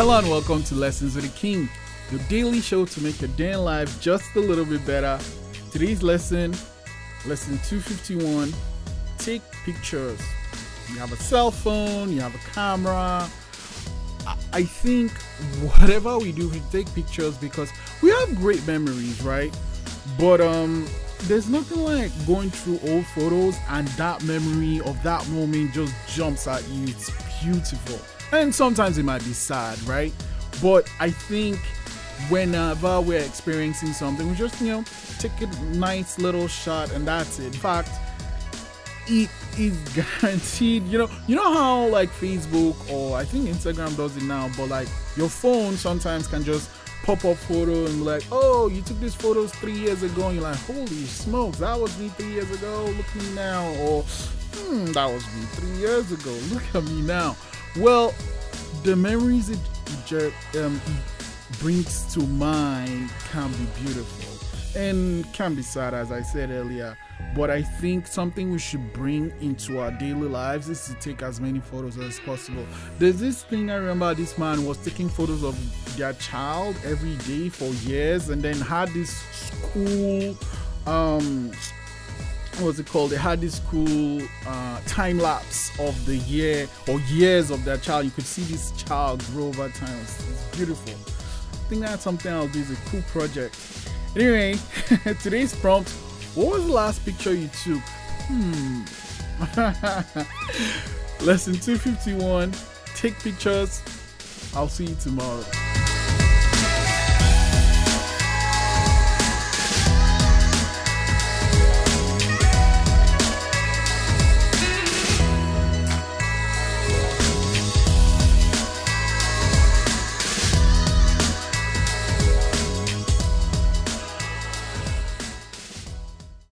Hello and welcome to Lessons with the King, your daily show to make your day in life just a little bit better. Today's lesson, lesson 251 take pictures. You have a cell phone, you have a camera. I- think whatever we do, we take pictures because we have great memories, right? But um, there's nothing like going through old photos and that memory of that moment just jumps at you. It's beautiful, and sometimes it might be sad, right? But I think whenever we're experiencing something, we just you know take a nice little shot and that's it. In fact, it is guaranteed. You know, you know how like Facebook or I think Instagram does it now, but like your phone sometimes can just pop up photo and like, oh, you took these photos three years ago, and you're like, holy smokes, that was me three years ago. Look at me now, or hmm, that was me three years ago. Look at me now. Well, the memories it, um, brings to mind can be beautiful and can be sad, as I said earlier. But I think something we should bring into our daily lives is to take as many photos as possible. There's this thing I remember this man was taking photos of their child every day for years and then had this school um what was it called? They had this cool uh, time lapse of the year or years of their child. You could see this child grow over time. It's, it's beautiful. I think that's something I'll do. It's a cool project. Anyway, today's prompt What was the last picture you took? Hmm. Lesson 251 Take pictures. I'll see you tomorrow.